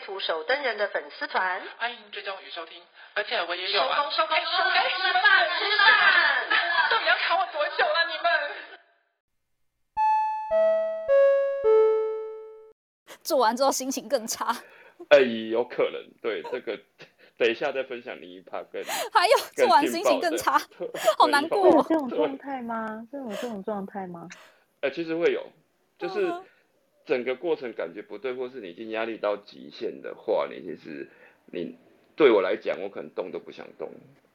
图手登人的粉丝团，欢迎追踪与收听，而且我也有啊。收工收工收工，吃饭吃饭，到底要卡我多久了？你们 做完之后心情更差。哎，有可能，对这个，等一下再分享另一 part 更。还有做完心情更差，好难过。会有这种状态吗？这种这种状态吗？哎，其实会有，就是。整个过程感觉不对，或是你已经压力到极限的话，你其实你对我来讲，我可能动都不想动。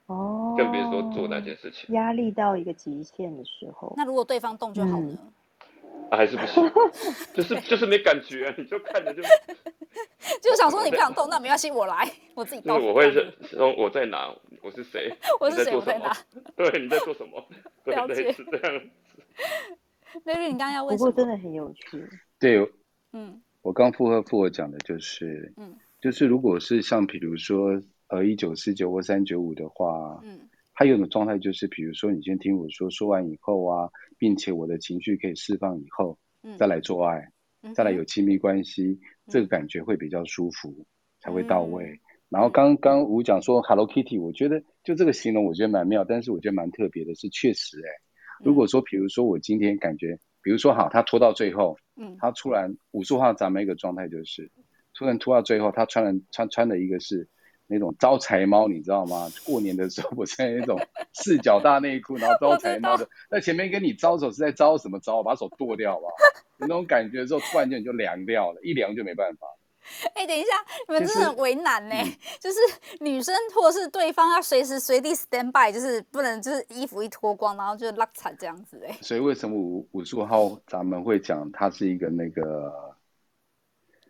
哦，更别说做那件事情。压力到一个极限的时候，那如果对方动就好了。嗯啊、还是不行，就是就是没感觉，你就看着就。就想说你不想动，那没关系，我来，我自己 动。我会说我在哪，我是谁，我是谁，我在哪？对，你在做什么？了解。是这样子。Baby，你刚刚要问什么？不过真的很有趣。对，嗯，我刚附和附和讲的就是，嗯，就是如果是像比如说呃一九四九或三九五的话，嗯，它有种状态就是，比如说你先听我说，说完以后啊，并且我的情绪可以释放以后，嗯，再来做爱，嗯，再来有亲密关系，嗯，这个感觉会比较舒服，才会到位。嗯，然后刚刚我讲说 Hello Kitty，我觉得就这个形容我觉得蛮妙，但是我觉得蛮特别的是，确实哎，如果说比如说我今天感觉。比如说，好，他拖到最后，嗯，他突然武术化咱们一个状态就是，突然拖到最后，他穿了穿穿的一个是那种招财猫，你知道吗？过年的时候，我穿那种四角大内裤，然后招财猫的，在前面跟你招手是在招什么招？把手剁掉吧，那种感觉之后，突然间你就凉掉了，一凉就没办法。哎、欸，等一下，你们真的很为难呢。就是女生或者是对方要随时随地 stand by，就是不能就是衣服一脱光，然后就拉惨这样子哎。所以为什么五十五号咱们会讲它是一个那个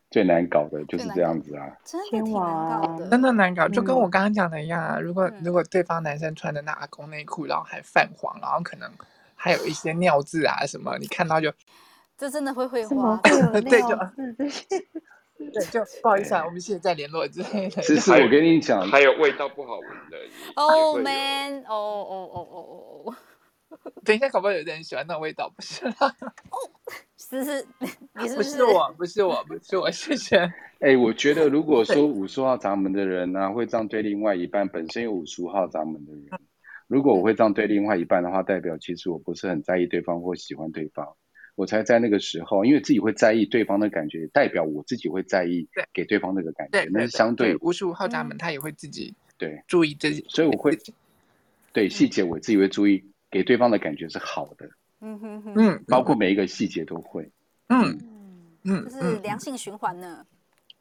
最难搞的，就是这样子啊。真的挺难搞的，真的难搞，就跟我刚刚讲的一样啊。如果如果对方男生穿的那阿公内裤，然后还泛黄，然后可能还有一些尿渍啊什么，你看到就这真的会会花，对就。对，就不好意思啊，我们现在在联络之类的。其实我跟你讲，还有味道不好闻的。Oh man，哦哦哦哦哦哦，等一下，搞不好有人喜欢那味道，不是？哦，思思，你是不是？不是我，不是我，不是我，谢谢。哎，我觉得如果说五十号闸门的人呢、啊，会这样对另外一半，本身有五十号闸门的人，如果我会这样对另外一半的话，代表其实我不是很在意对方或喜欢对方。我才在那个时候，因为自己会在意对方的感觉，代表我自己会在意给对方那个感觉，那是相对五十五号闸门，他也会自己对注意自己，所以我会对细节我自己会注意，给对方的感觉是好的，嗯哼哼，嗯，包括每一个细节都会，嗯嗯，就是良性循环呢。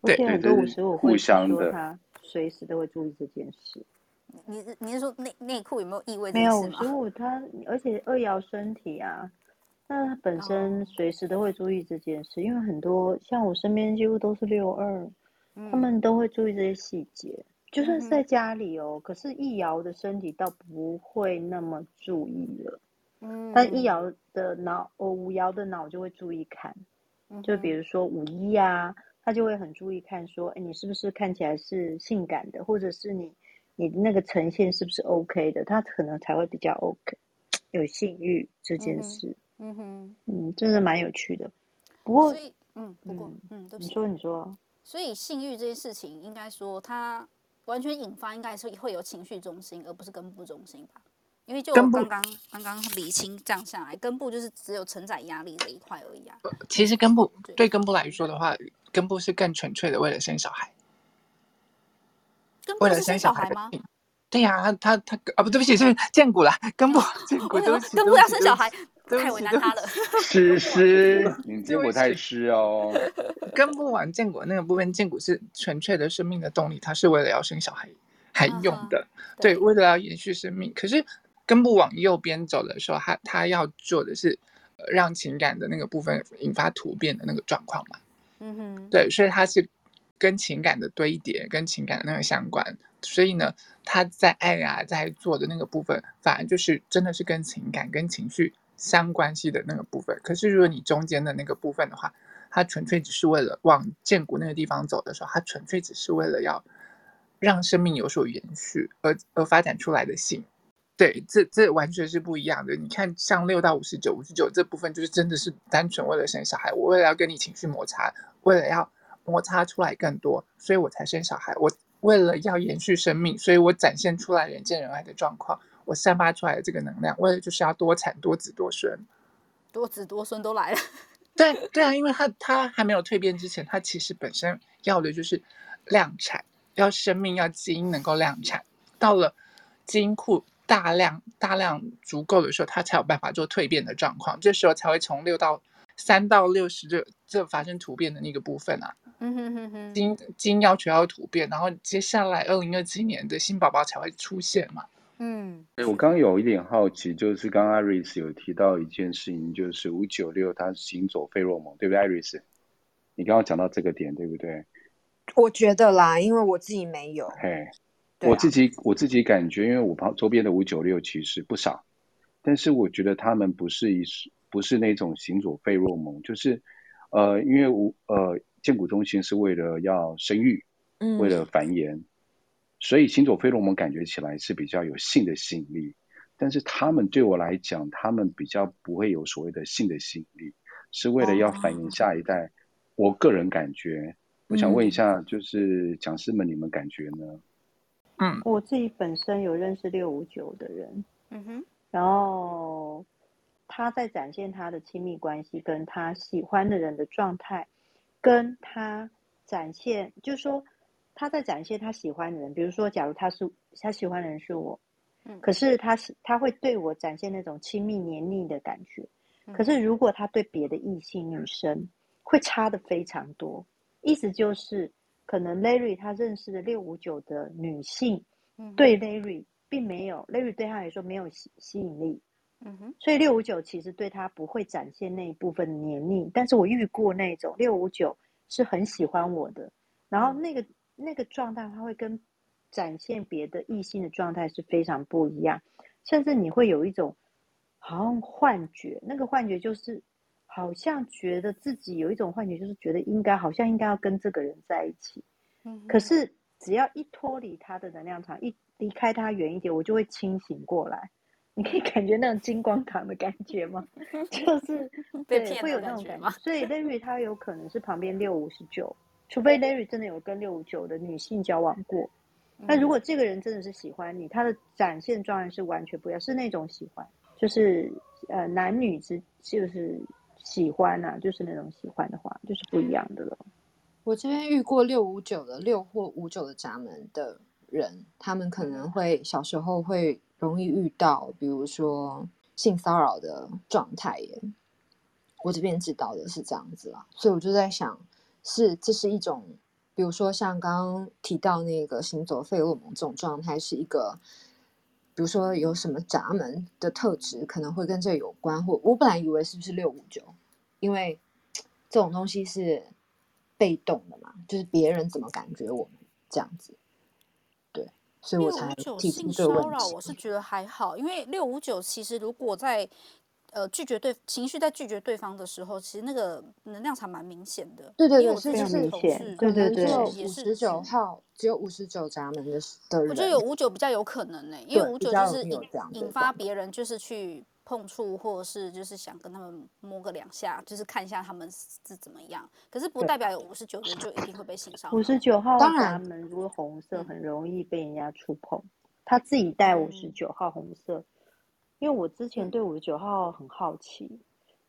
对，很多五十五会互相的，他随时都会注意这件事。你你是说内内裤有没有异味？没有五十五，他而且二摇身体啊。那他本身随时都会注意这件事，因为很多像我身边几乎都是六二，他们都会注意这些细节。就算是在家里哦，可是易遥的身体倒不会那么注意了。嗯，但易遥的脑，哦，五爻的脑就会注意看。就比如说五一啊，他就会很注意看，说，哎，你是不是看起来是性感的，或者是你你那个呈现是不是 OK 的，他可能才会比较 OK，有性欲这件事。嗯哼，嗯，真的蛮有趣的。不过，所以嗯，不过，嗯，你说，你说。所以性欲这件事情，应该说它完全引发，应该是会有情绪中心，而不是根部中心吧？因为就刚刚刚刚理清这样下来，根部就是只有承载压力这一块而已啊。其实根部对根部来说的话，根部是更纯粹的，为了生小孩。为了生小孩吗？对呀，他他他啊，不对不起，是荐骨啦，根部荐骨都根部要生小孩。太为难他了，湿湿，你肩骨太湿哦。根部往荐骨那个部分，荐骨是纯粹的生命的动力，它是为了要生小孩还用的，啊、对，对，为了要延续生命。可是根部往右边走的时候，他他要做的是让情感的那个部分引发突变的那个状况嘛。嗯哼，对，所以它是跟情感的堆叠，跟情感的那个相关。所以呢，他在爱啊，在做的那个部分，反而就是真的是跟情感、跟情绪相关系的那个部分。可是如果你中间的那个部分的话，它纯粹只是为了往荐骨那个地方走的时候，它纯粹只是为了要让生命有所延续而而发展出来的性。对，这这完全是不一样的。你看，像六到五十九、五十九这部分，就是真的是单纯为了生小孩。我为了要跟你情绪摩擦，为了要摩擦出来更多，所以我才生小孩。我。为了要延续生命，所以我展现出来人见人爱的状况，我散发出来的这个能量，为了就是要多产多子多孙，多子多孙都来了。对对啊，因为他他还没有蜕变之前，他其实本身要的就是量产，要生命要基因能够量产，到了基因库大量大量足够的时候，他才有办法做蜕变的状况，这时候才会从六到三到六十这这发生突变的那个部分啊。嗯哼哼哼，基因基因要求要突变，然后接下来二零二七年的新宝宝才会出现嘛。嗯，我刚刚有一点好奇，就是刚刚 Iris 有提到一件事情，就是五九六它行走费洛蒙，对不对，Iris？你刚刚讲到这个点，对不对？我觉得啦，因为我自己没有。嘿，啊、我自己我自己感觉，因为我旁周边的五九六其实不少，但是我觉得他们不是一不是那种行走费洛蒙，就是呃，因为五呃。建骨中心是为了要生育，嗯，为了繁衍，所以行走费洛蒙感觉起来是比较有性的吸引力。但是他们对我来讲，他们比较不会有所谓的性的吸引力，是为了要反映下一代。哦、我个人感觉，我想问一下，就是讲师们，你们感觉呢？嗯，我自己本身有认识六五九的人，嗯哼，然后他在展现他的亲密关系，跟他喜欢的人的状态。跟他展现，就是说他在展现他喜欢的人，比如说，假如他是他喜欢的人是我，嗯，可是他是他会对我展现那种亲密黏腻的感觉，可是如果他对别的异性女生会差的非常多，意思就是可能 Larry 他认识的六五九的女性，对 Larry 并没有，Larry 对他来说没有吸吸引力。嗯哼，所以六五九其实对他不会展现那一部分黏腻，但是我遇过那种六五九是很喜欢我的，然后那个那个状态他会跟展现别的异性的状态是非常不一样，甚至你会有一种好像幻觉，那个幻觉就是好像觉得自己有一种幻觉，就是觉得应该好像应该要跟这个人在一起，嗯，可是只要一脱离他的能量场，一离开他远一点，我就会清醒过来。你可以感觉那种金光糖的感觉吗？就是对，会有那种感觉。所以 Larry 他有可能是旁边六五十九，除非 Larry 真的有跟六五九的女性交往过。那如果这个人真的是喜欢你，他的展现状态是完全不一样，是那种喜欢，就是呃男女之就是喜欢啊，就是那种喜欢的话，就是不一样的了。我这边遇过六五九的六或五九的闸门的人，他们可能会小时候会。容易遇到，比如说性骚扰的状态耶。我这边知道的是这样子啦，所以我就在想，是这是一种，比如说像刚刚提到那个行走费洛蒙这种状态，是一个，比如说有什么闸门的特质可能会跟这有关，或我本来以为是不是六五九，因为 这种东西是被动的嘛，就是别人怎么感觉我们这样子。所以我才六五九性骚扰，我是觉得还好，因为六五九其实如果在呃拒绝对情绪在拒绝对方的时候，其实那个能量场蛮明显的。对对对，是就是对对对，五十九号只有五十九闸门的的人，我觉得有五九比较有可能呢、欸，因为五九就是引引发别人就是去。碰触，或者是就是想跟他们摸个两下，就是看一下他们是怎么样。可是不代表有五十九人就一定会被性骚扰。五十九号闸门如果红色，很容易被人家触碰。他自己带五十九号红色，嗯、因为我之前对五十九号很好奇，嗯、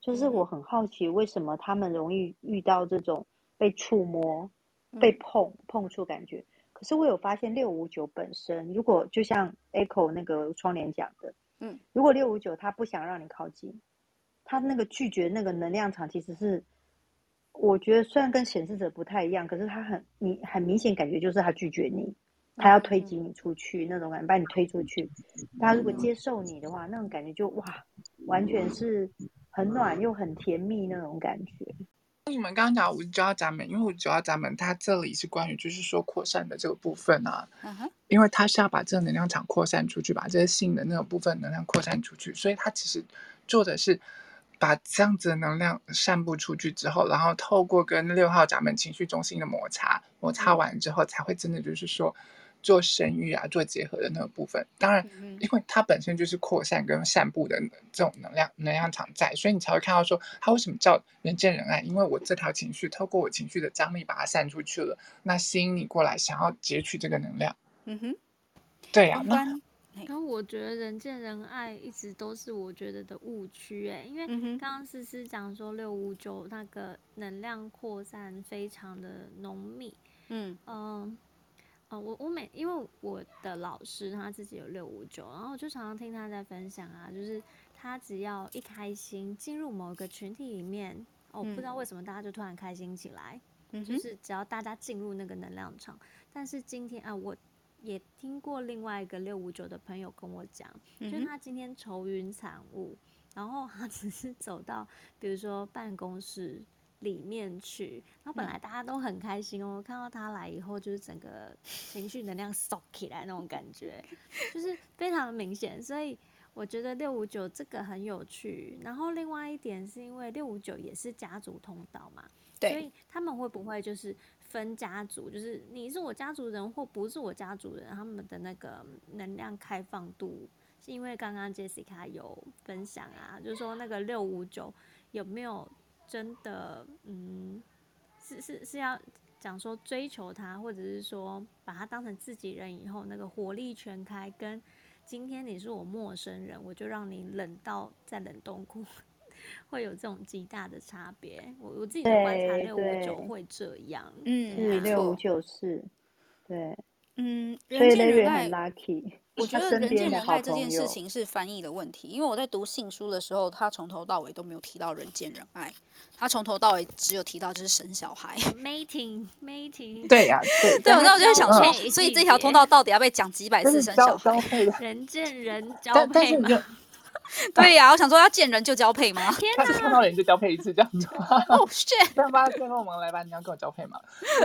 就是我很好奇为什么他们容易遇到这种被触摸、嗯、被碰碰触感觉。可是我有发现六五九本身，如果就像 Echo 那个窗帘讲的。嗯，如果六五九他不想让你靠近，他那个拒绝那个能量场其实是，我觉得虽然跟显示者不太一样，可是他很你很明显感觉就是他拒绝你，他要推挤你出去那种感觉，把你推出去。他如果接受你的话，那种感觉就哇，完全是很暖又很甜蜜那种感觉。你们刚刚讲五十九号闸门，因为五十九号闸门它这里是关于就是说扩散的这个部分啊，嗯哼，因为它是要把这个能量场扩散出去，把这些性的那个部分能量扩散出去，所以它其实做的是把这样子的能量散布出去之后，然后透过跟六号闸门情绪中心的摩擦，摩擦完之后才会真的就是说。做生育啊，做结合的那个部分，当然，因为它本身就是扩散跟散布的这种能量能量场在，所以你才会看到说，它为什么叫人见人爱？因为我这条情绪透过我情绪的张力把它散出去了，那吸引你过来，想要截取这个能量。嗯哼，对呀、啊。那然后我觉得人见人爱一直都是我觉得的误区哎，因为刚刚思思讲说六五九那个能量扩散非常的浓密。嗯嗯。呃哦，我我每因为我的老师他自己有六五九，然后我就常常听他在分享啊，就是他只要一开心进入某一个群体里面，哦，不知道为什么大家就突然开心起来，嗯、就是只要大家进入那个能量场。但是今天啊，我也听过另外一个六五九的朋友跟我讲，就是他今天愁云惨雾，然后他只是走到比如说办公室。里面去，然后本来大家都很开心哦，嗯、看到他来以后，就是整个情绪能量烧起来那种感觉，就是非常的明显。所以我觉得六五九这个很有趣。然后另外一点是因为六五九也是家族通道嘛，对，所以他们会不会就是分家族，就是你是我家族人或不是我家族人，他们的那个能量开放度，是因为刚刚 Jessica 有分享啊，就是说那个六五九有没有？真的，嗯，是是是要讲说追求他，或者是说把他当成自己人以后，那个火力全开，跟今天你是我陌生人，我就让你冷到在冷冻库，会有这种极大的差别。我我自己的观察，六五九会这样，嗯，是六五九是，对，嗯，人见人爱很 lucky。我觉得人见人爱这件事情是翻译的问题，因为我在读信书的时候，他从头到尾都没有提到人见人爱，他从头到尾只有提到就是生小孩，mating mating。对呀，对。对，我那我就在想说，所以这条通道到底要被讲几百次生小孩？人见人交配吗？对呀，我想说要见人就交配吗？天哪！看到人就交配一次这样子。哦，shit！那吧，最后我们来吧，你要跟我交配吗？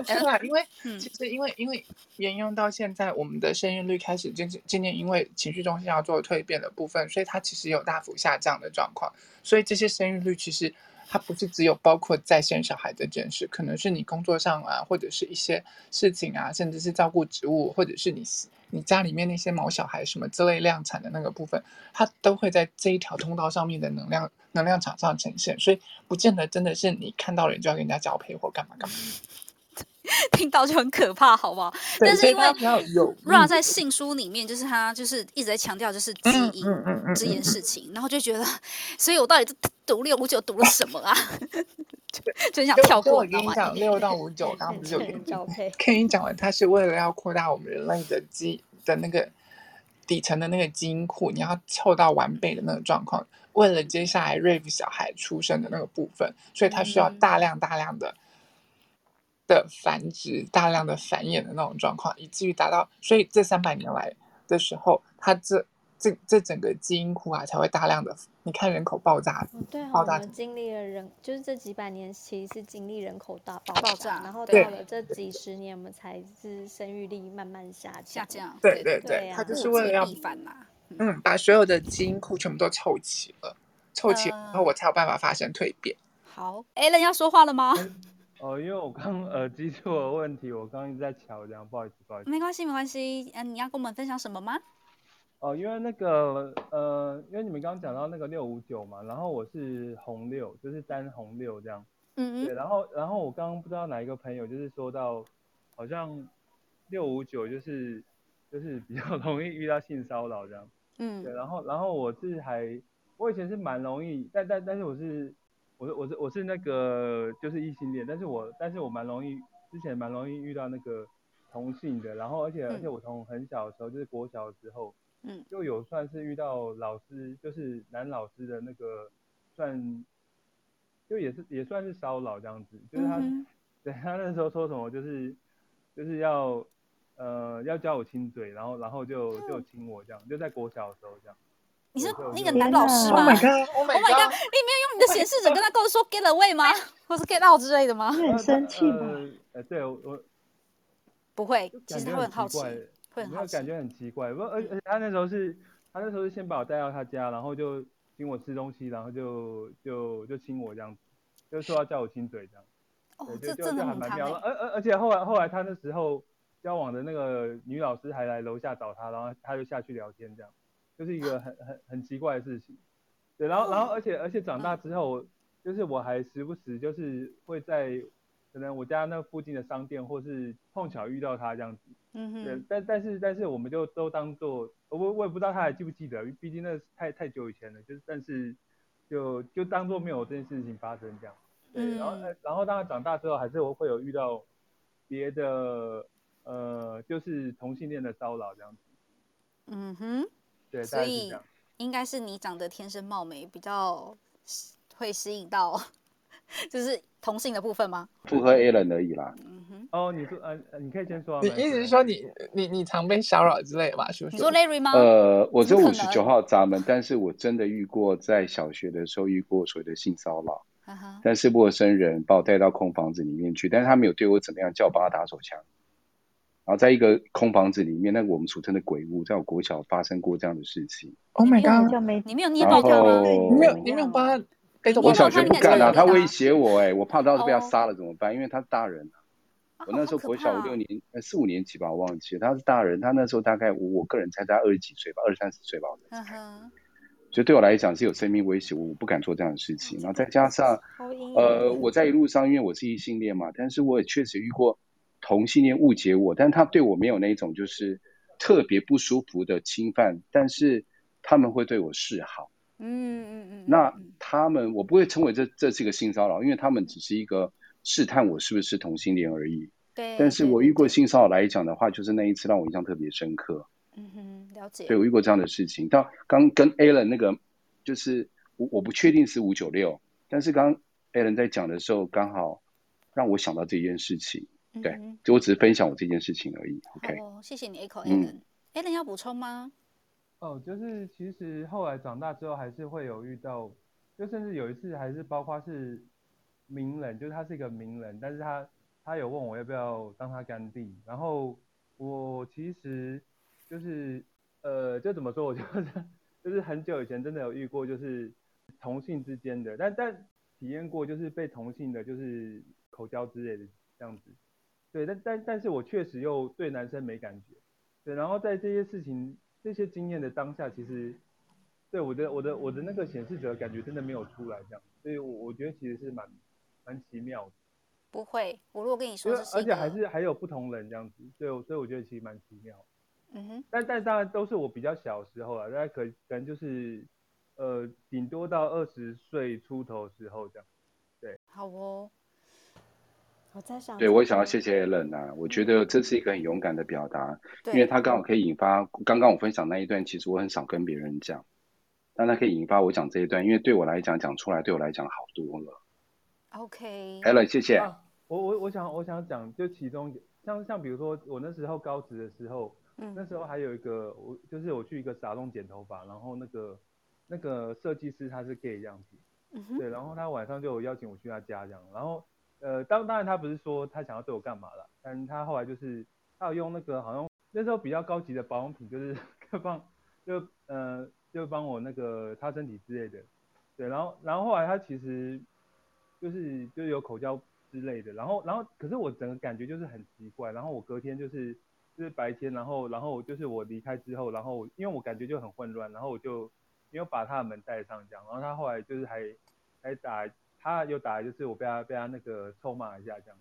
是啊，因为其实因为因为沿用到现在，我们的生育率开始渐渐渐渐因为情绪中心要做蜕变的部分，所以它其实有大幅下降的状况。所以这些生育率其实它不是只有包括在线小孩这件事，可能是你工作上啊，或者是一些事情啊，甚至是照顾植物，或者是你。你家里面那些毛小孩什么之类量产的那个部分，它都会在这一条通道上面的能量能量场上呈现，所以不见得真的是你看到人就要跟人家交配或干嘛干嘛。听到就很可怕，好不好？但是因为有 Ra 在信书里面，就是他就是一直在强调就是基因这件事情，然后就觉得，所以我到底读六五九读了什么啊？就想跳过。我跟你讲，六到五九刚不是有 跟你讲，跟你讲了，他是为了要扩大我们人类的基的那个底层的那个基因库，你要凑到完备的那个状况，为了接下来 Rave 小孩出生的那个部分，所以他需要大量大量的。的繁殖，大量的繁衍的那种状况，以至于达到，所以这三百年来的时候，它这这这整个基因库啊才会大量的，你看人口爆炸，哦、对、哦，爆炸我们经历了人，就是这几百年其实是经历人口大爆炸，爆炸然后到了这几十年，我们才是生育力慢慢下降，下降，对对对，它、啊、就是为了要嗯，把所有的基因库全部都凑齐了，凑齐，然后我才有办法发生蜕变。好，Alan 要说话了吗？嗯 哦，因为我刚耳机出了问题，我刚刚一直在调，这样不好意思，不好意思。没关系，没关系。嗯，你要跟我们分享什么吗？哦，因为那个呃，因为你们刚刚讲到那个六五九嘛，然后我是红六，就是单红六这样。嗯嗯。对，然后然后我刚刚不知道哪一个朋友就是说到，好像六五九就是就是比较 容易遇到性骚扰这样。嗯。对，然后然后我是还，我以前是蛮容易，但但但是我是。我是我是我是那个就是异性恋，但是我但是我蛮容易之前蛮容易遇到那个同性的，然后而且、嗯、而且我从很小的时候就是国小的时候，嗯，就有算是遇到老师就是男老师的那个算，就也是也算是骚扰这样子，就是他、嗯、对他那时候说什么就是就是要呃要教我亲嘴，然后然后就就亲我这样，就在国小的时候这样。你是那个男老师吗？Oh my god！Oh my god！你没有用你的显示者跟他跟我说 get away 吗？或是 get out 之类的吗？很生气吗？呃，对我 不会，其实他会很好奇，会很好奇，感觉很奇怪。不，而而且他那时候是，他那时候是先把我带到他家，然后就请我吃东西，然后就就就亲我这样子，就说要叫我亲嘴这样。哦，这真的很蛮妙。而而而且后来后来他那时候交往的那个女老师还来楼下找他，然后他就下去聊天这样。就是一个很很很奇怪的事情，对，然后然后而且而且长大之后，就是我还时不时就是会在可能我家那附近的商店，或是碰巧遇到他这样子，嗯哼，对，但但是但是我们就都当做我我也不知道他还记不记得，毕竟那太太久以前了，就是但是就就当做没有这件事情发生这样，对，然后然后当他长大之后，还是我会有遇到别的呃就是同性恋的骚扰这样子，嗯哼。对，所以应该是你长得天生貌美，比较会吸引到，就是同性的部分吗？符合 Alan 而已啦。嗯哼。哦，你说，呃，你可以先说。你意思是说你你你常被骚扰之类的吗？你说 Larry 吗？呃，我这五十九号闸门，但是我真的遇过，在小学的时候遇过所谓的性骚扰。Uh. 但是陌生人把我带到空房子里面去，但是他没有对我怎么样，叫我帮他打手枪。然后在一个空房子里面，那个我们俗称的鬼屋，在我国小发生过这样的事情。Oh my god！你没有捏爆他吗？你没有，你没有帮他。我小学不敢啊，他威胁我，哎，我怕到时候被他杀了怎么办？因为他是大人啊。我那时候国小五六年，呃四五年级吧，我忘记了。他是大人，他那时候大概我我个人猜他二十几岁吧，二三十岁吧，我在猜。所以对我来讲是有生命威胁，我不敢做这样的事情。然后再加上，呃，我在一路上，因为我是异性恋嘛，但是我也确实遇过。同性恋误解我，但他对我没有那种就是特别不舒服的侵犯，但是他们会对我示好。嗯嗯嗯。那他们我不会称为这这是一个性骚扰，因为他们只是一个试探我是不是同性恋而已。对。但是我遇过性骚扰来讲的话，就是那一次让我印象特别深刻。嗯哼，了解。对，我遇过这样的事情。到刚跟 Alan 那个，就是我我不确定是五九六，但是刚 Alan 在讲的时候，刚好让我想到这件事情。对，就我只是分享我这件事情而已。OK，哦，谢谢你，Echo Alan。Alan 要补充吗？哦，就是其实后来长大之后，还是会有遇到，就甚至有一次还是包括是名人，就是他是一个名人，但是他他有问我要不要当他干弟，然后我其实就是呃，就怎么说，我就是 就是很久以前真的有遇过，就是同性之间的，但但体验过就是被同性的，就是口交之类的这样子。对，但但但是我确实又对男生没感觉，对，然后在这些事情、这些经验的当下，其实对我的、我的、我的那个显示者感觉真的没有出来这样，所以我我觉得其实是蛮蛮奇妙的。不会，我如果跟你说，而且还是还有不同人这样子，对，所以我觉得其实蛮奇妙。嗯哼。但但当然都是我比较小的时候啊，大概可可能就是呃顶多到二十岁出头的时候这样，对。好哦。我在想，对，我想要谢谢 Allen 啊，我觉得这是一个很勇敢的表达，因为他刚好可以引发刚刚我分享那一段，其实我很少跟别人讲，但他可以引发我讲这一段，因为对我来讲讲出来对我来讲好多了。OK，Alan，谢谢。啊、我我我想我想讲，就其中像像比如说我那时候高职的时候，嗯，那时候还有一个我就是我去一个沙龙剪头发，然后那个那个设计师他是 gay 这样子，嗯，对，然后他晚上就有邀请我去他家这样，然后。呃，当当然他不是说他想要对我干嘛了，但他后来就是他有用那个好像那时候比较高级的保养品，就是 帮就呃就帮我那个擦身体之类的，对，然后然后后来他其实就是就有口交之类的，然后然后可是我整个感觉就是很奇怪，然后我隔天就是就是白天，然后然后就是我离开之后，然后因为我感觉就很混乱，然后我就没有把他的门带上这样，然后他后来就是还还打。他有打，就是我被他被他那个臭骂一下这样，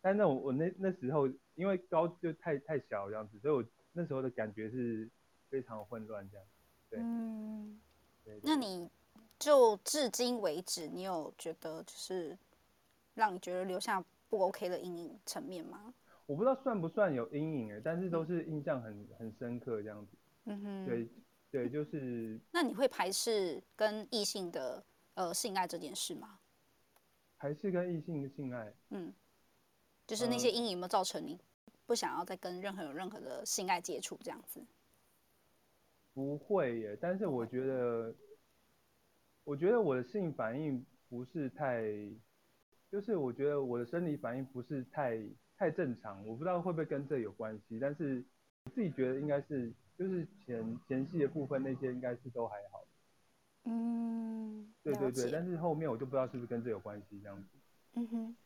但那我我那那时候因为高就太太小这样子，所以我那时候的感觉是非常混乱这样。对，嗯，那你就至今为止，你有觉得就是让你觉得留下不 OK 的阴影层面吗？我不知道算不算有阴影哎，但是都是印象很很深刻这样子。嗯哼，对对，就是。那你会排斥跟异性的呃性爱这件事吗？还是跟异性的性爱，嗯，就是那些阴影有没有造成你不想要再跟任何有任何的性爱接触这样子？不会耶，但是我觉得，我觉得我的性反应不是太，就是我觉得我的生理反应不是太太正常，我不知道会不会跟这有关系，但是我自己觉得应该是，就是前前戏的部分那些应该是都还好。嗯，对对对，但是后面我就不知道是不是跟这有关系这样子。嗯哼，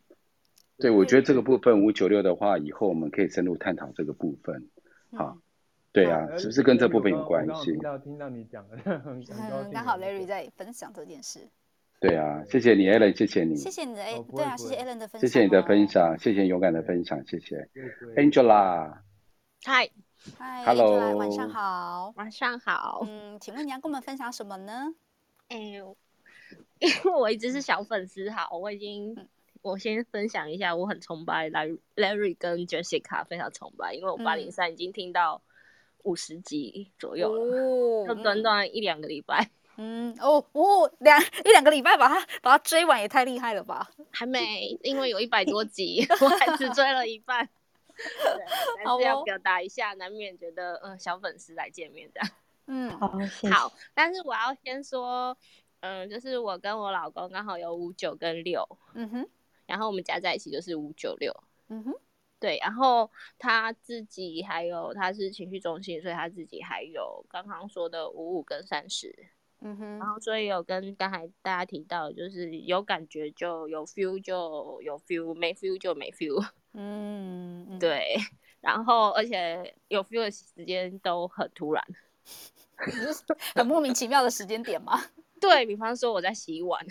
对，我觉得这个部分五九六的话，以后我们可以深入探讨这个部分，好。嗯对啊，是不是跟这部分有关系？听到听到你讲 刚好 Larry 在分享这件事。对啊，谢谢你，Allen，谢谢你。谢谢你的 A，对啊，谢谢 Allen 的分享。谢谢你的分享，谢谢勇敢的分享，谢谢。Angela。嗨。嗨。Hello。晚上好。晚上好。嗯，请问你要跟我们分享什么呢？哎，因为我一直是小粉丝，好，我已经，我先分享一下，我很崇拜 Larry 跟 Jessica，非常崇拜，因为我八零三已经听到。五十集左右了，就短短一两个礼拜。嗯，哦哦，两一两个礼拜把它把它追完也太厉害了吧？还没，因为有一百多集，我还只追了一半。对，还是要表达一下，难免觉得嗯，小粉丝来见面这样。嗯，好，好，但是我要先说，嗯，就是我跟我老公刚好有五九跟六，嗯哼，然后我们加在一起就是五九六，嗯哼。对，然后他自己还有他是情绪中心，所以他自己还有刚刚说的五五跟三十，嗯哼，然后所以有跟刚才大家提到，就是有感觉就有 feel 就有 feel，没 feel 就没 feel，嗯，对，然后而且有 feel 的时间都很突然，很莫名其妙的时间点吗，对，比方说我在洗碗。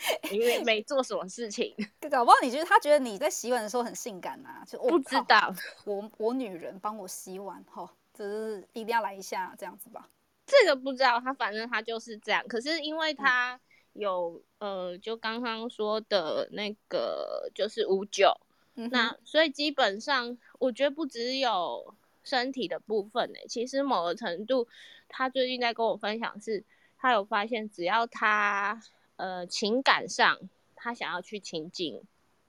因为没做什么事情，搞不好你觉得他觉得你在洗碗的时候很性感啊？就我不知道，我我女人帮我洗碗，哦，只是一定要来一下这样子吧？这个不知道，他反正他就是这样。可是因为他有、嗯、呃，就刚刚说的那个就是五九、嗯，那所以基本上我觉得不只有身体的部分呢、欸，其实某个程度，他最近在跟我分享是，他有发现只要他。呃，情感上他想要去亲近，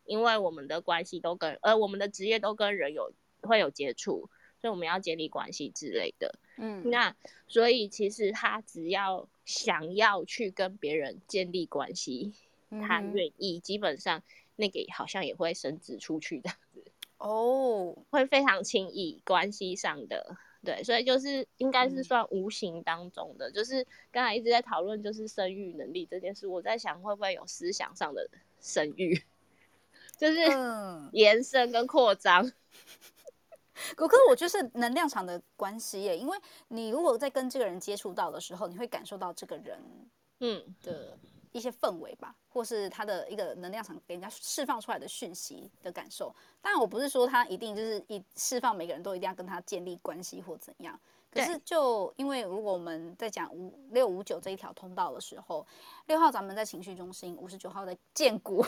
因为我们的关系都跟呃，我们的职业都跟人有会有接触，所以我们要建立关系之类的。嗯，那所以其实他只要想要去跟别人建立关系，嗯、他愿意，基本上那个好像也会升职出去这样子。哦，会非常轻易关系上的。对，所以就是应该是算无形当中的，嗯、就是刚才一直在讨论就是生育能力这件事，我在想会不会有思想上的生育，就是延伸跟扩张。嗯、可是我就是能量场的关系耶，因为你如果在跟这个人接触到的时候，你会感受到这个人嗯。的一些氛围吧，或是他的一个能量场给人家释放出来的讯息的感受。当然，我不是说他一定就是一释放，每个人都一定要跟他建立关系或怎样。可是，就因为如果我们在讲五六五九这一条通道的时候，六号咱们在情绪中心，五十九号在建骨，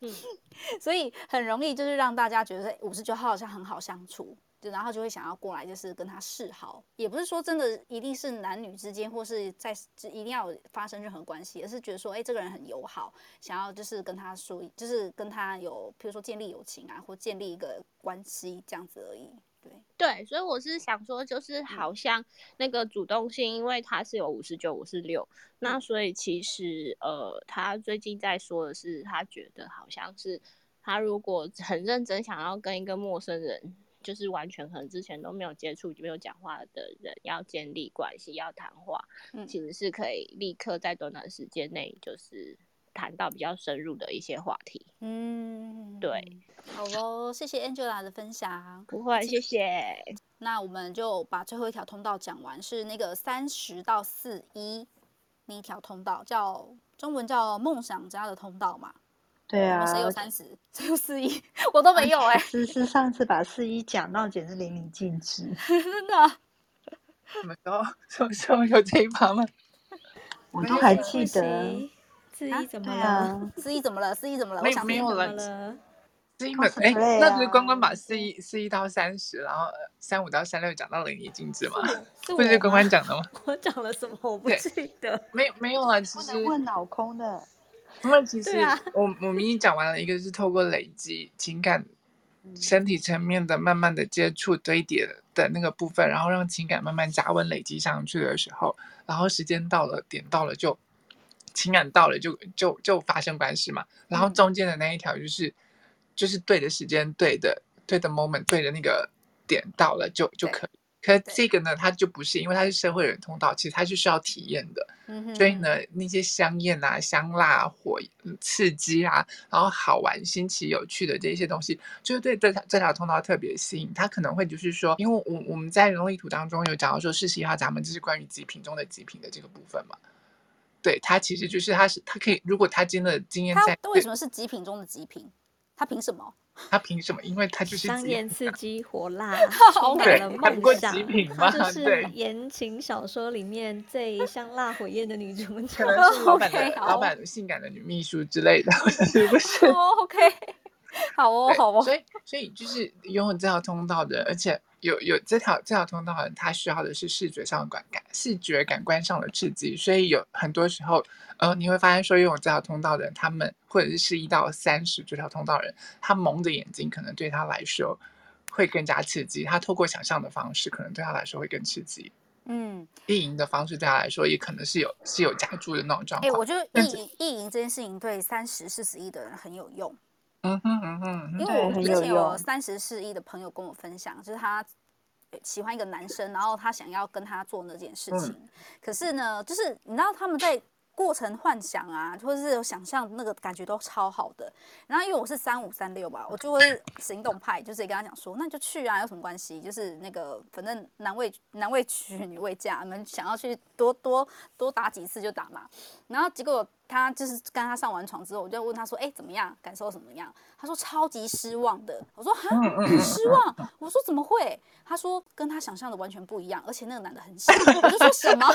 嗯，所以很容易就是让大家觉得五十九号好像很好相处。就然后就会想要过来，就是跟他示好，也不是说真的一定是男女之间，或是在一定要发生任何关系，而是觉得说，哎，这个人很友好，想要就是跟他说，就是跟他有，比如说建立友情啊，或建立一个关系这样子而已。对对，所以我是想说，就是好像那个主动性，因为他是有五十九，我是六，那所以其实呃，他最近在说的是，他觉得好像是他如果很认真想要跟一个陌生人。就是完全可能之前都没有接触、没有讲话的人，要建立关系、要谈话，嗯，其实是可以立刻在短短时间内，就是谈到比较深入的一些话题。嗯，对，好哦，谢谢 Angela 的分享。不会，谢谢。那我们就把最后一条通道讲完，是那个三十到四一那一条通道，叫中文叫梦想家的通道嘛。对啊，谁有三十？谁有四一？我都没有哎、欸。思思上次把四一讲到简直淋漓尽致，真的。什么时候？什么时候有这一趴吗？我都还记得。四一怎么了？四一怎么了？四一怎么了？我想没有了。四一没哎，啊、那不是关关把四一四一到三十，然后三五到三六讲到淋漓尽致吗？不是关关讲的吗？我讲了什么？我不记得。没有没有了，其实问脑空的。因为其实我我们已经讲完了，一个是透过累积情感、身体层面的慢慢的接触堆叠的的那个部分，然后让情感慢慢加温累积上去的时候，然后时间到了，点到了就情感到了就就就发生关系嘛，然后中间的那一条就是、嗯、就是对的时间、对的对的 moment、对的那个点到了就就可以。可是这个呢，它就不是，因为它是社会人通道，其实它是需要体验的。所以呢，那些香艳啊、香辣、火刺激啊，然后好玩、新奇、有趣的这些东西，就是对这条这条通道特别吸引。它可能会就是说，因为我我们在人类图当中有讲到说，四十一号闸门就是关于极品中的极品的这个部分嘛。对，它其实就是它是它可以，如果它真的经验在，它为什么是极品中的极品？它凭什么？他凭什么？因为他就是香艳、刺激、火辣，充满了梦想。他就是言情小说里面最香辣火焰的女主角，可能是老板的、okay, 老板性感的女秘书之类的，是不是？OK，好哦，好哦。所以，所以就是拥有这条通道的，而且。有有这条这条通道，好像他需要的是视觉上的感感视觉感官上的刺激，所以有很多时候，呃，你会发现说，拥有这条通道的人，他们或者是一到三十这条通道的人，他蒙着眼睛，可能对他来说会更加刺激。他透过想象的方式，可能对他来说会更刺激。嗯，意淫的方式对他来说，也可能是有是有加注的那种状况。哎，我觉得意淫意淫这件事情对三十四十一的人很有用。嗯哼嗯哼，因为我之前有三十四亿的朋友跟我分享，就是他喜欢一个男生，然后他想要跟他做那件事情，嗯、可是呢，就是你知道他们在。过程幻想啊，或者是有想象，那个感觉都超好的。然后因为我是三五三六吧，我就会行动派，就是跟他讲说，那你就去啊，有什么关系？就是那个反正男未男未娶女未嫁，你们想要去多多多打几次就打嘛。然后结果他就是跟他上完床之后，我就问他说，哎、欸，怎么样？感受怎么样？他说超级失望的。我说哈，失望？我说怎么会？他说跟他想象的完全不一样，而且那个男的很小。我就说什么？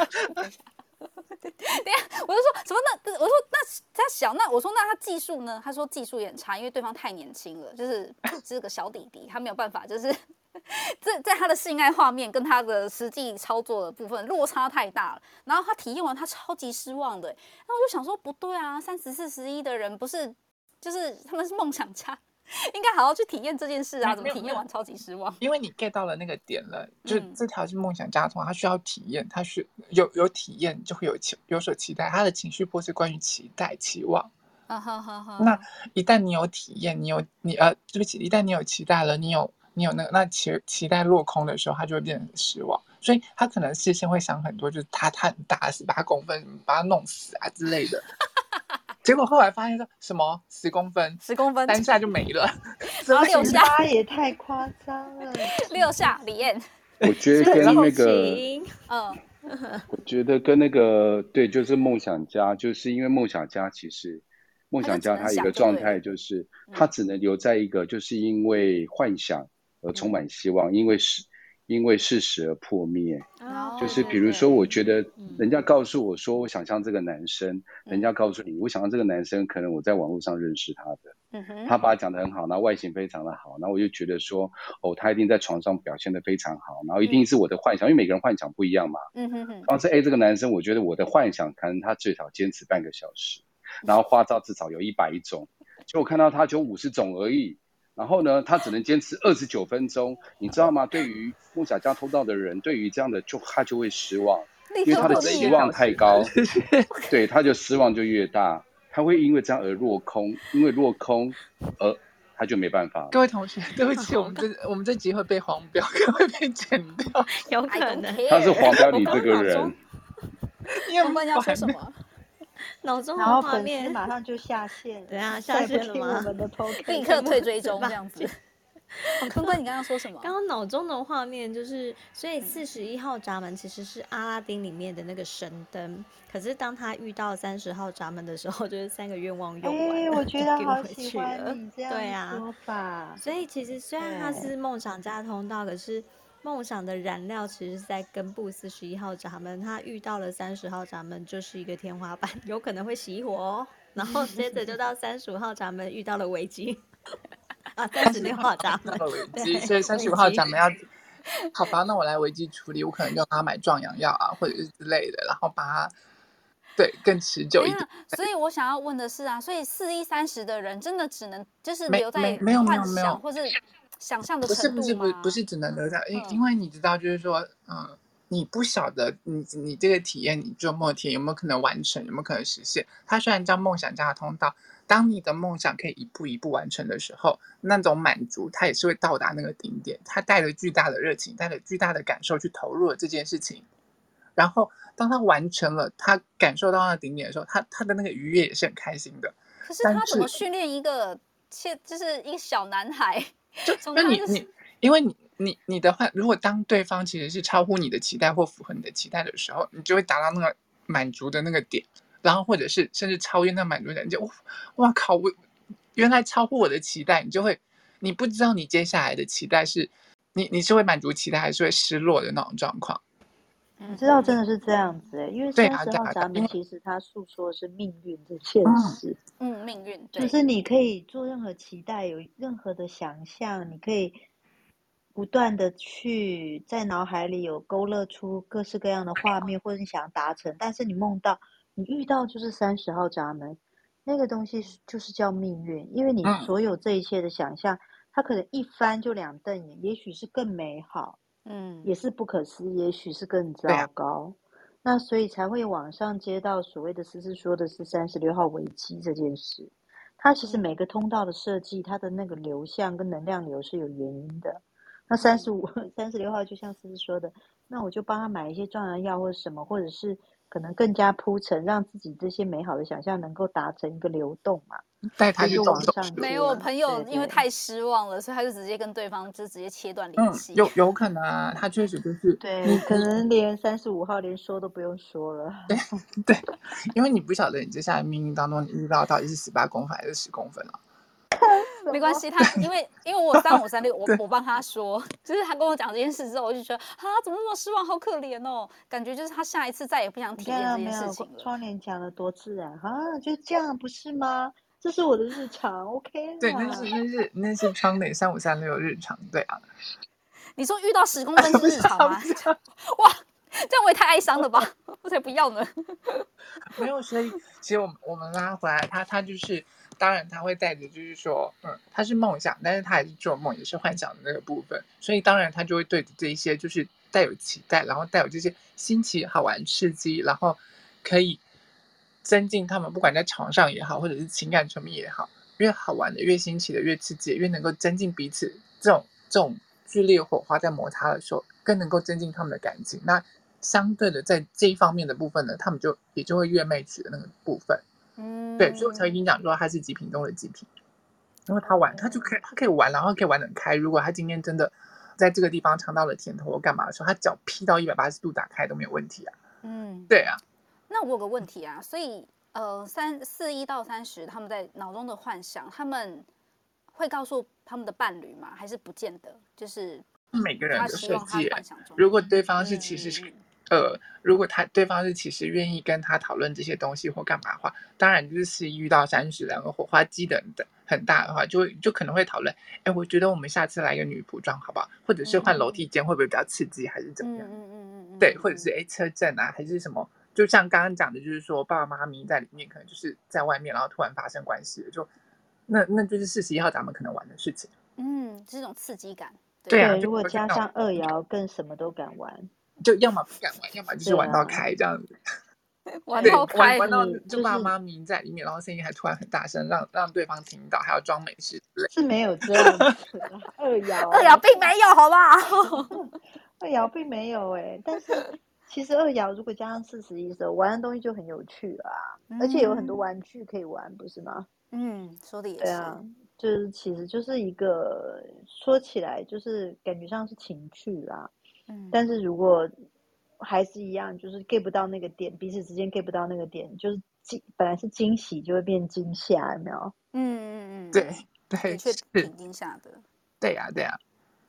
对呀，我就说什么那我说那他小，那我说那他技术呢？他说技术也很差，因为对方太年轻了，就是 是个小弟弟，他没有办法，就是 在在他的性爱画面跟他的实际操作的部分落差太大了。然后他体验完，他超级失望的。那我就想说，不对啊，三十四十一的人不是就是他们是梦想家。应该好好去体验这件事啊！怎么体验完超级失望？因为你 get 到了那个点了，就这条是梦想家通，他需要体验，他需有有体验就会有期有所期待，他的情绪波是关于期待期望。啊哈哈哈！那一旦你有体验，你有你呃，对不起，一旦你有期待了，你有你有那个那期期待落空的时候，他就会变成失望，所以他可能事先会想很多，就是他他很大，十八公分，把他弄死啊之类的。结果后来发现说什么？十公分，十公分，三下就没了，然后六下。也太夸张了，六下李艳，我觉得跟那个，嗯，我觉得跟那个对，就是梦想家，就是因为梦想家其实梦想家他一个状态就是他只能留在一个，就是因为幻想而充满希望，因为是。因为事实而破灭，oh, 就是比如说，我觉得人家告诉我说，我想象这个男生，嗯、人家告诉你，我想象这个男生，可能我在网络上认识他的，嗯、他把他讲得很好，那外形非常的好，那我就觉得说，哦，他一定在床上表现得非常好，然后一定是我的幻想，嗯、因为每个人幻想不一样嘛。嗯哼哼。当时 A 这个男生，我觉得我的幻想，可能他最少坚持半个小时，然后花招至少有一百种，结果我看到他就五十种而已。然后呢，他只能坚持二十九分钟，你知道吗？对于梦想家通道的人，对于这样的就他就会失望，因为他的期望太高，对，他就失望就越大，他会因为这样而落空，因为落空而他就没办法。各位同学，对不起，我们这我们这集会被黄标，可能会被剪掉，有可能。他是黄标你这个人，因为我们要说什么？脑中的画面马上就下线，对啊，下线了吗？立刻退追踪这样子。坤坤，你刚刚说什么？刚刚脑中的画面就是，所以四十一号闸门其实是阿拉丁里面的那个神灯，可是当他遇到三十号闸门的时候，就是三个愿望用完我觉得好喜欢你这样对啊，所以其实虽然他是梦想家通道，可是。梦想的燃料其实是在根部四十一号闸门，他遇到了三十号闸门，就是一个天花板，有可能会熄火哦。然后接着就到三十五号闸门遇到了危机，啊，三十六号闸门 危机，所以三十五号闸门要，好吧，那我来危机处理，我可能就帮他买壮阳药啊，或者是之类的，然后把它对更持久一点。所以我想要问的是啊，所以四一三十的人真的只能就是留在幻想，或是。想象的不是不是不不是只能留在，因、嗯、因为你知道，就是说，嗯，你不晓得你你这个体验，你做梦体验有没有可能完成，有没有可能实现？它虽然叫梦想家的通道，当你的梦想可以一步一步完成的时候，那种满足，它也是会到达那个顶点。他带着巨大的热情，带着巨大的感受去投入了这件事情，然后当他完成了，他感受到那顶点的时候，他他的那个愉悦也是很开心的。可是他怎么训练一个，切就是一个小男孩？就那你你，因为你你你的话，如果当对方其实是超乎你的期待或符合你的期待的时候，你就会达到那个满足的那个点，然后或者是甚至超越那满足点，你就哇靠，我原来超乎我的期待，你就会你不知道你接下来的期待是你你是会满足期待还是会失落的那种状况。你知道真的是这样子哎，因为三十号闸门其实它诉说的是命运的现实。嗯，命运就是你可以做任何期待，有任何的想象，你可以不断的去在脑海里有勾勒出各式各样的画面，或者你想要达成，但是你梦到你遇到就是三十号闸门，那个东西就是叫命运，因为你所有这一切的想象，它可能一翻就两瞪眼，也许是更美好。嗯，也是不可思议，也许是更糟糕，那所以才会网上接到所谓的思思说的是三十六号危机这件事。它其实每个通道的设计，它的那个流向跟能量流是有原因的。那三十五、三十六号就像思思说的，那我就帮他买一些壮阳药或者什么，或者是。可能更加铺陈，让自己这些美好的想象能够达成一个流动嘛？带他去往上。没有，我朋友因为太失望了，所以他就直接跟对方就直接切断联系。有有可能啊，他确实就是。对，你可能连三十五号连说都不用说了。对对，因为你不晓得你接下来命运当中你遇到到底是十八公分还是十公分啊。没关系，他因为因为我三五三六，我我帮他说，就是他跟我讲这件事之后，我就觉得啊，怎么那么失望，好可怜哦，感觉就是他下一次再也不想体验这件事情了。窗帘讲的多自然啊，就这样不是吗？这是我的日常，OK。对，那是那是那是窗帘三五三六日常，对啊。你说遇到十公分是日常吗？哇，这样我也太哀伤了吧，我才不要呢。没有，所以其实我们我们拉回来，他他就是。当然，他会带着，就是说，嗯，他是梦想，但是他还是做梦，也是幻想的那个部分。所以，当然他就会对这一些，就是带有期待，然后带有这些新奇、好玩、刺激，然后可以增进他们，不管在床上也好，或者是情感层面也好，越好玩的、越新奇的、越刺激，越能够增进彼此这种这种剧烈火花在摩擦的时候，更能够增进他们的感情。那相对的，在这一方面的部分呢，他们就也就会越媚俗的那个部分。嗯，对，所以我才跟你讲说他是极品中的极品，因为他玩，他就可以，他可以玩，然后可以玩得很开。如果他今天真的在这个地方尝到了甜头或干嘛的时候，他脚劈到一百八十度打开都没有问题啊。嗯，对啊。那我有个问题啊，所以呃，三四一到三十，他们在脑中的幻想，他们会告诉他们的伴侣吗？还是不见得？就是每个人的设计，如果对方是其实是。呃，如果他对方是其实愿意跟他讨论这些东西或干嘛的话，当然就是遇到三十两个火花激的很大的话，就就可能会讨论。哎，我觉得我们下次来一个女仆装好不好？或者是换楼梯间会不会比较刺激，还是怎么样？嗯嗯嗯嗯对，或者是哎车震啊，还是什么？就像刚刚讲的，就是说爸爸妈妈迷在里面，可能就是在外面，然后突然发生关系，就那那就是四十一号咱们可能玩的事情。嗯，这种刺激感。对，对啊，如果加上二爻，更什么都敢玩。就要么不敢玩，要么就是玩到开这样子，玩到开，玩，到就爸妈明在里面，然后声音还突然很大声，让让对方听到，还要装没事。是没有这 样子，二瑶二瑶并没有，好不好？二瑶并没有哎、欸，但是其实二瑶如果加上四十一的时候，玩的东西就很有趣了啊，嗯、而且有很多玩具可以玩，不是吗？嗯，说的也是。对啊，就是其实就是一个说起来就是感觉上是情趣啦。嗯，但是如果还是一样，就是 get 不到那个点，彼此之间 get 不到那个点，就是惊本来是惊喜就会变惊吓，有没有？嗯嗯嗯，对对，的确挺惊吓的。对呀对呀。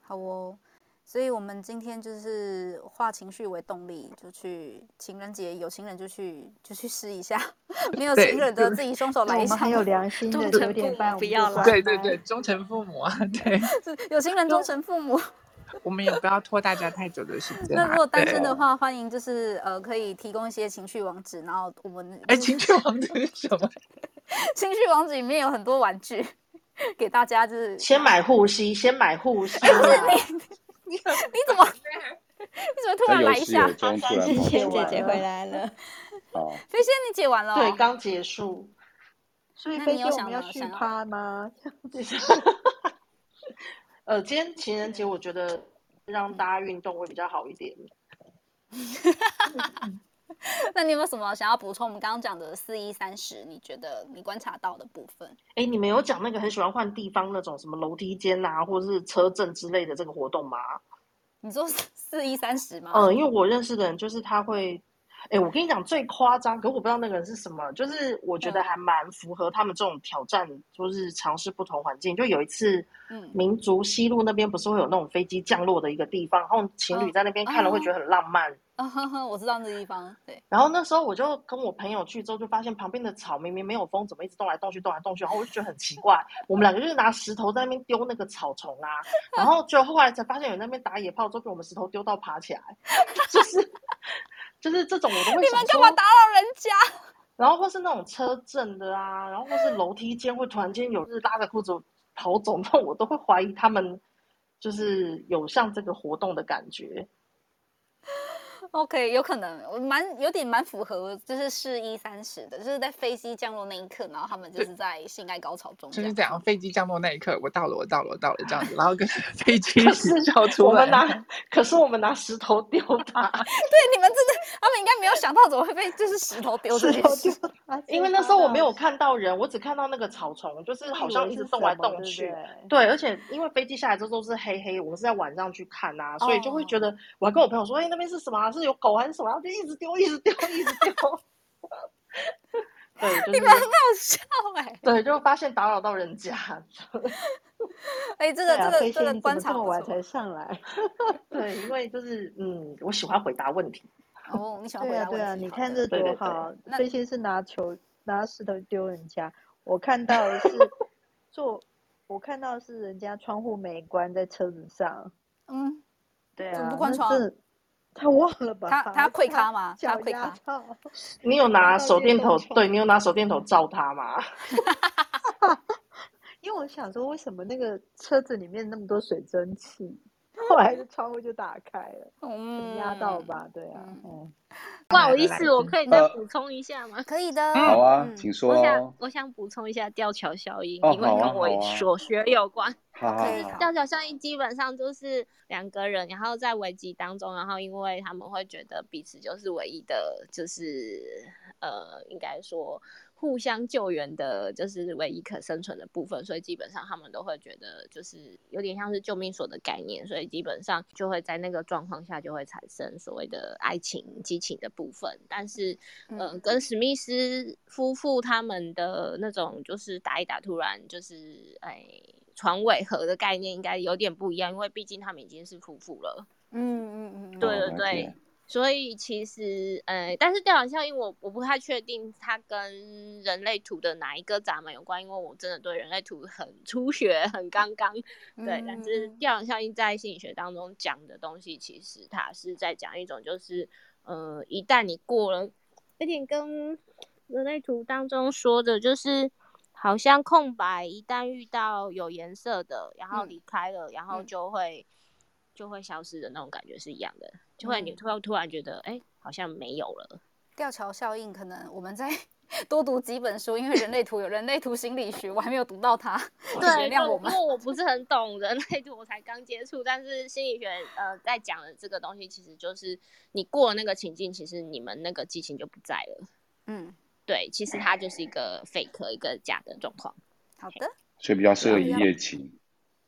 好哦，所以我们今天就是化情绪为动力，就去情人节有情人就去就去试一下，没有情人的自己双手来一下。很有良心的，九点半不要了。对对对，忠诚父母啊，对，有情人忠诚父母。我们也不要拖大家太久的时间。那如果单身的话，欢迎就是呃，可以提供一些情趣网址，然后我们哎，情趣网址是什么？情趣网址里面有很多玩具。给大家就是先买护膝，先买护膝。你你怎么你怎么突然来一下？中突然仙姐姐回来了。好，飞仙你解完了？对，刚结束。所以飞仙我们要续趴吗？呃，今天情人节，我觉得让大家运动会比较好一点。那你有没有什么想要补充？我们刚刚讲的四一三十，你觉得你观察到的部分？哎，你们有讲那个很喜欢换地方那种什么楼梯间啊，或者是车震之类的这个活动吗？你说四一三十吗？嗯，因为我认识的人就是他会。哎，我跟你讲最夸张，可我不知道那个人是什么，就是我觉得还蛮符合他们这种挑战，就是尝试不同环境。就有一次，嗯，民族西路那边不是会有那种飞机降落的一个地方，然后情侣在那边看了会觉得很浪漫。啊呵呵，我知道那地方。对。然后那时候我就跟我朋友去之后，就发现旁边的草明明没有风，怎么一直动来动去，动来动去，然后我就觉得很奇怪。我们两个就是拿石头在那边丢那个草丛啊，然后就后来才发现有那边打野炮，就被我们石头丢到爬起来，就是。就是这种我都会你们干嘛打扰人家？然后或是那种车震的啊，然后或是楼梯间会突然间有日拉着裤子跑走，那我都会怀疑他们就是有像这个活动的感觉。OK，有可能，我蛮有点蛮符合，就是四一三十的，就是在飞机降落那一刻，然后他们就是在性爱高潮中。就是这样，飞机降落那一刻，我到了，我到了，我到了，这样子，然后跟 飞机是笑出来。我们拿，可是我们拿石头丢他。对，你们真的，他们应该没有想到怎么会被就是石头丢出去。因为那时候我没有看到人，我只看到那个草丛，就是好像一直动来动去。对，而且因为飞机下来之后都是黑黑，我们是在晚上去看啊，所以就会觉得，我还跟我朋友说，哎，那边是什么？是有狗还是什么？然后就一直丢，一直丢，一直丢。对，就是、你们很好笑哎、欸。对，就发现打扰到人家。哎、欸，这个、啊、这个这个观察完才上来。对，因为就是嗯，我喜欢回答问题。哦，你喜欢回答问题。对啊，对啊，你看这多好。飞仙是拿球拿石头丢人家，我看到的是做，我看到的是人家窗户没关在车子上。嗯，对啊，不关窗。他忘了吧？他他会卡吗？他会卡。你有拿手电筒？对，你有拿手电筒照他吗？因为我想说，为什么那个车子里面那么多水蒸气？后来的窗户就打开了，嗯，压到吧？对啊，嗯。不好意思，我可以再补充一下吗？可以的。好啊，请说。我想我想补充一下吊桥效应，因为跟我所学有关。吊桥效应基本上就是两个人，然后在危机当中，然后因为他们会觉得彼此就是唯一的，就是呃，应该说。互相救援的，就是唯一可生存的部分，所以基本上他们都会觉得，就是有点像是救命所的概念，所以基本上就会在那个状况下就会产生所谓的爱情、激情的部分。但是，嗯、呃，跟史密斯夫妇他们的那种就是打一打，突然就是哎床尾和的概念应该有点不一样，因为毕竟他们已经是夫妇了。嗯嗯嗯，对对对。所以其实，呃，但是吊桥效应我我不太确定它跟人类图的哪一个闸门有关，因为我真的对人类图很初学，很刚刚。对，嗯、但是吊桥效应在心理学当中讲的东西，其实它是在讲一种，就是呃，一旦你过了，有点跟人类图当中说的，就是好像空白，一旦遇到有颜色的，然后离开了，嗯、然后就会。就会消失的那种感觉是一样的，就会你突然突然觉得，哎、嗯，好像没有了。吊桥效应，可能我们在 多读几本书，因为人类图有人类图心理学，我还没有读到它。对，原谅我们，因为我不是很懂人类图，我才刚接触。但是心理学呃在讲的这个东西，其实就是你过了那个情境，其实你们那个激情就不在了。嗯，对，其实它就是一个 fake 一个假的状况。好的，所以比较适合一夜情。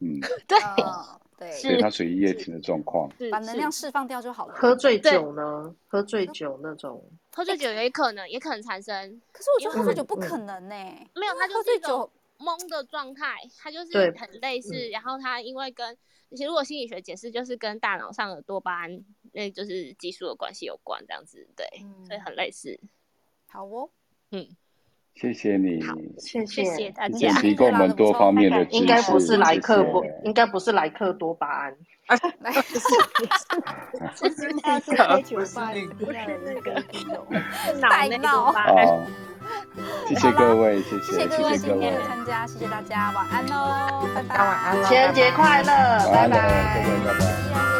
嗯，对。哦对，所以它属于夜情的状况，把能量释放掉就好了。喝醉酒呢？喝醉酒那种，喝醉酒也可能，也可能产生。可是我觉得喝醉酒不可能呢。没有，他就是一种懵的状态，他就是很类似。然后他因为跟，其实如果心理学解释，就是跟大脑上的多巴胺，那就是激素的关系有关，这样子，对，所以很类似。好哦，嗯。谢谢你，谢谢大家提供我们多方面的知识。应该不是莱克多，应该不是莱克多巴胺。啊，不是，是是那个酒吧里面的那个 脑内多巴胺。谢谢各位，谢谢谢各位今天的参加，谢谢大家，晚安喽，拜拜，晚安，情人节快乐，拜拜，拜拜，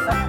拜拜。